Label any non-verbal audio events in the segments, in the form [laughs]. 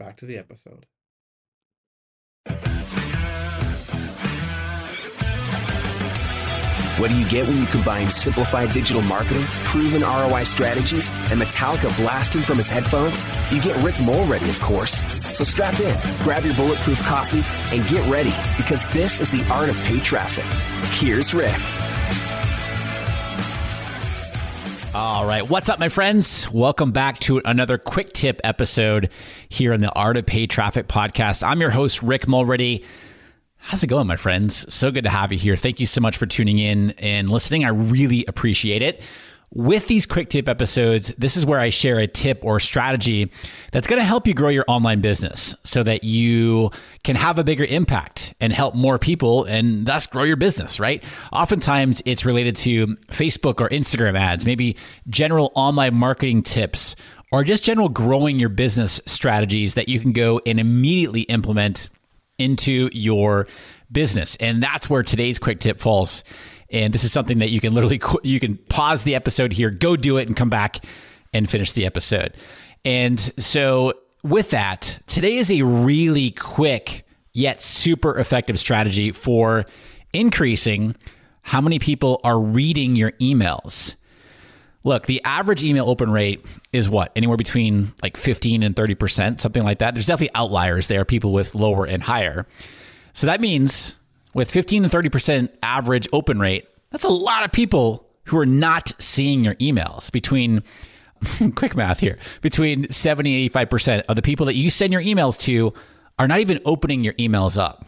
Back to the episode. What do you get when you combine simplified digital marketing, proven ROI strategies, and Metallica blasting from his headphones? You get Rick Mulready, of course. So strap in, grab your bulletproof coffee, and get ready because this is the art of paid traffic. Here's Rick. All right. What's up, my friends? Welcome back to another quick tip episode here on the Art of Paid Traffic podcast. I'm your host, Rick Mulready. How's it going, my friends? So good to have you here. Thank you so much for tuning in and listening. I really appreciate it. With these quick tip episodes, this is where I share a tip or strategy that's going to help you grow your online business so that you can have a bigger impact and help more people and thus grow your business, right? Oftentimes it's related to Facebook or Instagram ads, maybe general online marketing tips or just general growing your business strategies that you can go and immediately implement into your business. And that's where today's quick tip falls and this is something that you can literally you can pause the episode here, go do it, and come back and finish the episode. And so, with that, today is a really quick yet super effective strategy for increasing how many people are reading your emails. Look, the average email open rate is what? Anywhere between like 15 and 30%, something like that. There's definitely outliers there, people with lower and higher. So that means with 15 and 30% average open rate, that's a lot of people who are not seeing your emails between [laughs] quick math here between 70 and 85% of the people that you send your emails to are not even opening your emails up.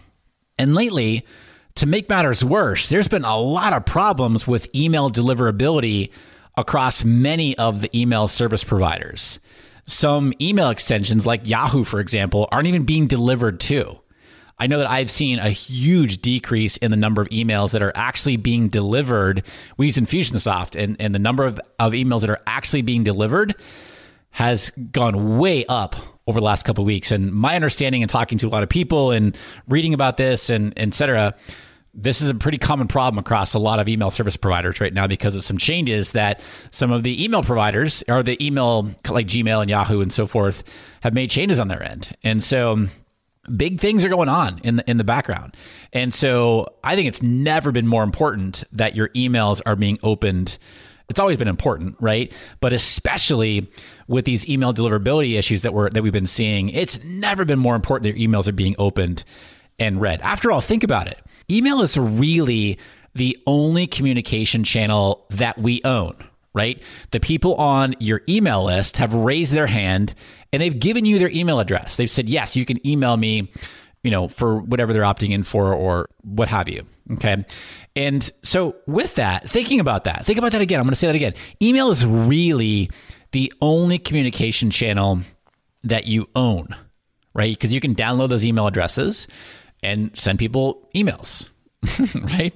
And lately, to make matters worse, there's been a lot of problems with email deliverability across many of the email service providers. Some email extensions, like Yahoo, for example, aren't even being delivered to. I know that I've seen a huge decrease in the number of emails that are actually being delivered. We use Infusionsoft, and, and the number of, of emails that are actually being delivered has gone way up over the last couple of weeks. And my understanding and talking to a lot of people and reading about this and et cetera, this is a pretty common problem across a lot of email service providers right now because of some changes that some of the email providers or the email like Gmail and Yahoo and so forth have made changes on their end. And so big things are going on in the in the background. And so I think it's never been more important that your emails are being opened. It's always been important, right? But especially with these email deliverability issues that we're that we've been seeing, it's never been more important that your emails are being opened and read. After all, think about it. Email is really the only communication channel that we own, right? The people on your email list have raised their hand and they've given you their email address. They've said, yes, you can email me, you know, for whatever they're opting in for or what have you. Okay. And so with that, thinking about that, think about that again. I'm going to say that again. Email is really the only communication channel that you own, right? Because you can download those email addresses and send people emails, [laughs] right?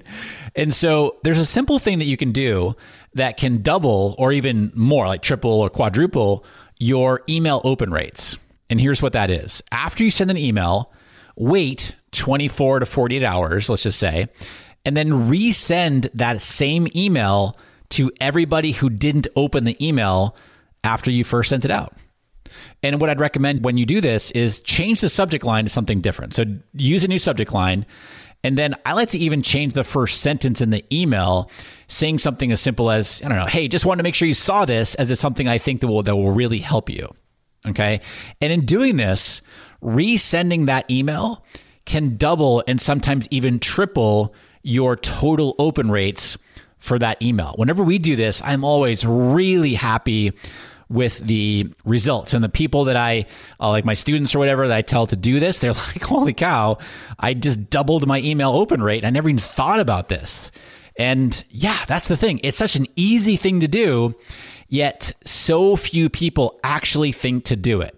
And so there's a simple thing that you can do that can double or even more, like triple or quadruple your email open rates. And here's what that is after you send an email, wait 24 to 48 hours, let's just say, and then resend that same email to everybody who didn't open the email after you first sent it out. And what I'd recommend when you do this is change the subject line to something different. So use a new subject line. And then I like to even change the first sentence in the email, saying something as simple as, I don't know, hey, just wanted to make sure you saw this as it's something I think that will, that will really help you. Okay. And in doing this, resending that email can double and sometimes even triple your total open rates for that email. Whenever we do this, I'm always really happy with the results and the people that I uh, like my students or whatever that I tell to do this, they're [laughs] like, holy cow, I just doubled my email open rate. I never even thought about this. And yeah, that's the thing. It's such an easy thing to do, yet so few people actually think to do it.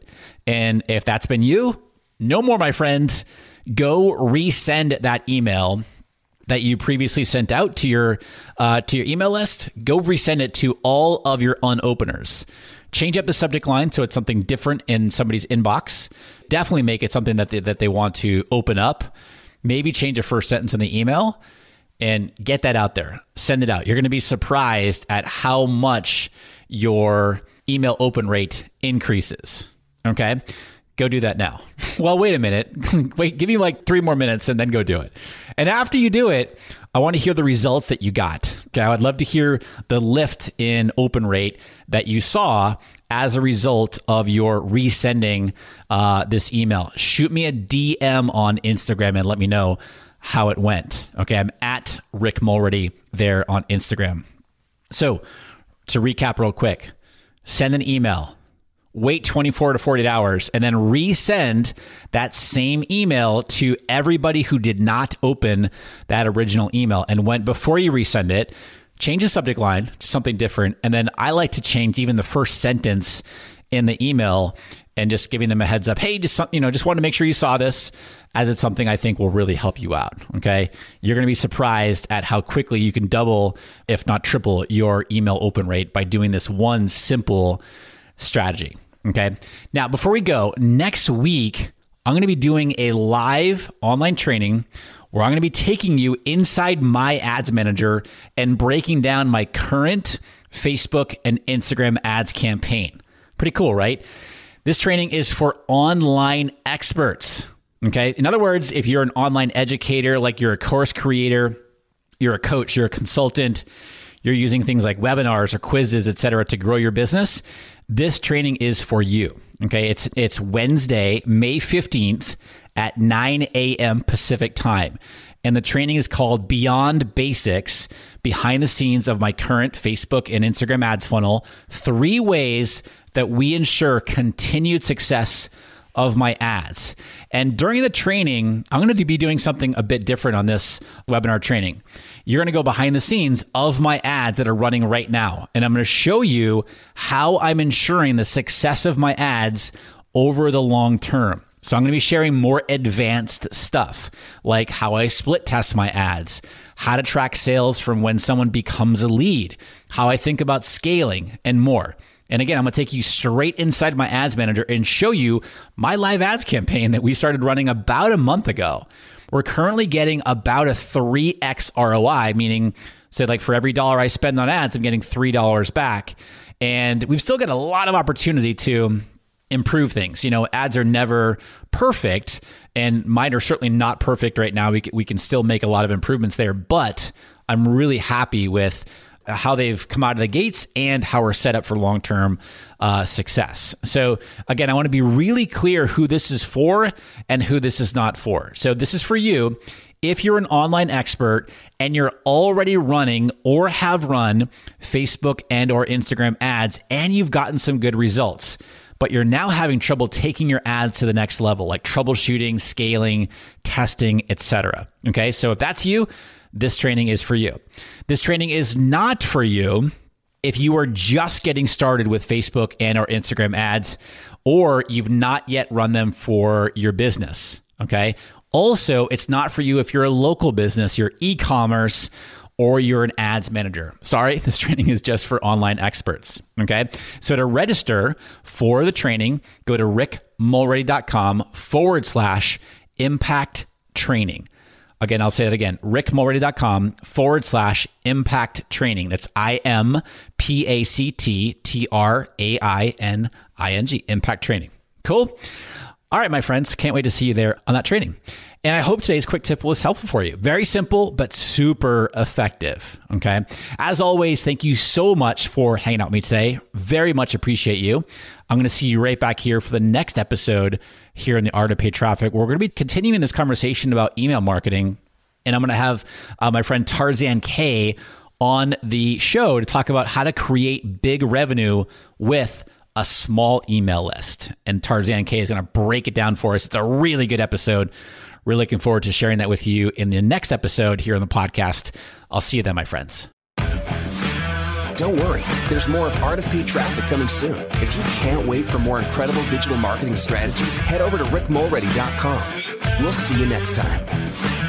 And if that's been you, no more, my friends. Go resend that email that you previously sent out to your uh, to your email list. Go resend it to all of your unopeners. Change up the subject line so it's something different in somebody's inbox. Definitely make it something that they, that they want to open up. Maybe change a first sentence in the email and get that out there. Send it out. You're going to be surprised at how much your email open rate increases. Okay? Go do that now. well, wait a minute. [laughs] wait, give me like three more minutes and then go do it. And after you do it, I want to hear the results that you got. Okay. I would love to hear the lift in open rate that you saw as a result of your resending uh, this email. Shoot me a DM on Instagram and let me know how it went. Okay. I'm at Rick Mulready there on Instagram. So to recap real quick, send an email wait 24 to 48 hours, and then resend that same email to everybody who did not open that original email. And when before you resend it, change the subject line to something different. And then I like to change even the first sentence in the email and just giving them a heads up. Hey, just you know, just want to make sure you saw this as it's something I think will really help you out. Okay. You're going to be surprised at how quickly you can double, if not triple, your email open rate by doing this one simple strategy. Okay. Now, before we go, next week, I'm going to be doing a live online training where I'm going to be taking you inside my ads manager and breaking down my current Facebook and Instagram ads campaign. Pretty cool, right? This training is for online experts. Okay. In other words, if you're an online educator, like you're a course creator, you're a coach, you're a consultant, you're using things like webinars or quizzes, et cetera, to grow your business, this training is for you. Okay. It's, it's Wednesday, May 15th at 9 a.m. Pacific time. And the training is called Beyond Basics Behind the Scenes of My Current Facebook and Instagram Ads Funnel. Three ways that we ensure continued success of my ads. And during the training, I'm going to be doing something a bit different on this webinar training. You're going to go behind the scenes of my ads that are running right now. And I'm going to show you how I'm ensuring the success of my ads over the long term. So I'm going to be sharing more advanced stuff like how I split test my ads, how to track sales from when someone becomes a lead, how I think about scaling, and more. And again, I'm going to take you straight inside my ads manager and show you my live ads campaign that we started running about a month ago. We're currently getting about a 3x ROI, meaning, say, like for every dollar I spend on ads, I'm getting $3 back. And we've still got a lot of opportunity to improve things. You know, ads are never perfect, and mine are certainly not perfect right now. We we can still make a lot of improvements there, but I'm really happy with how they've come out of the gates and how we're set up for long term uh, success. So, again, I want to be really clear who this is for and who this is not for. So, this is for you. If you're an online expert and you're already running or have run Facebook and or Instagram ads and you've gotten some good results, but you're now having trouble taking your ads to the next level like troubleshooting, scaling, testing, etc. Okay? So if that's you, this training is for you. This training is not for you if you are just getting started with Facebook and or Instagram ads or you've not yet run them for your business, okay? Also, it's not for you if you're a local business, you're e-commerce or you're an ads manager. Sorry, [laughs] this training is just for online experts. Okay. So to register for the training, go to rickmulready.com forward slash impact training. Again, I'll say it again rickmulready.com forward slash impact training. That's I M P A C T T R A I N I N G, impact training. Cool. All right, my friends, can't wait to see you there on that training. And I hope today's quick tip was helpful for you. Very simple, but super effective. Okay. As always, thank you so much for hanging out with me today. Very much appreciate you. I'm going to see you right back here for the next episode here in the Art of Paid Traffic. We're going to be continuing this conversation about email marketing. And I'm going to have uh, my friend Tarzan Kay on the show to talk about how to create big revenue with a small email list. And Tarzan Kay is going to break it down for us. It's a really good episode. We're looking forward to sharing that with you in the next episode here on the podcast. I'll see you then, my friends. Don't worry, there's more of RFP Traffic coming soon. If you can't wait for more incredible digital marketing strategies, head over to rickmulready.com. We'll see you next time.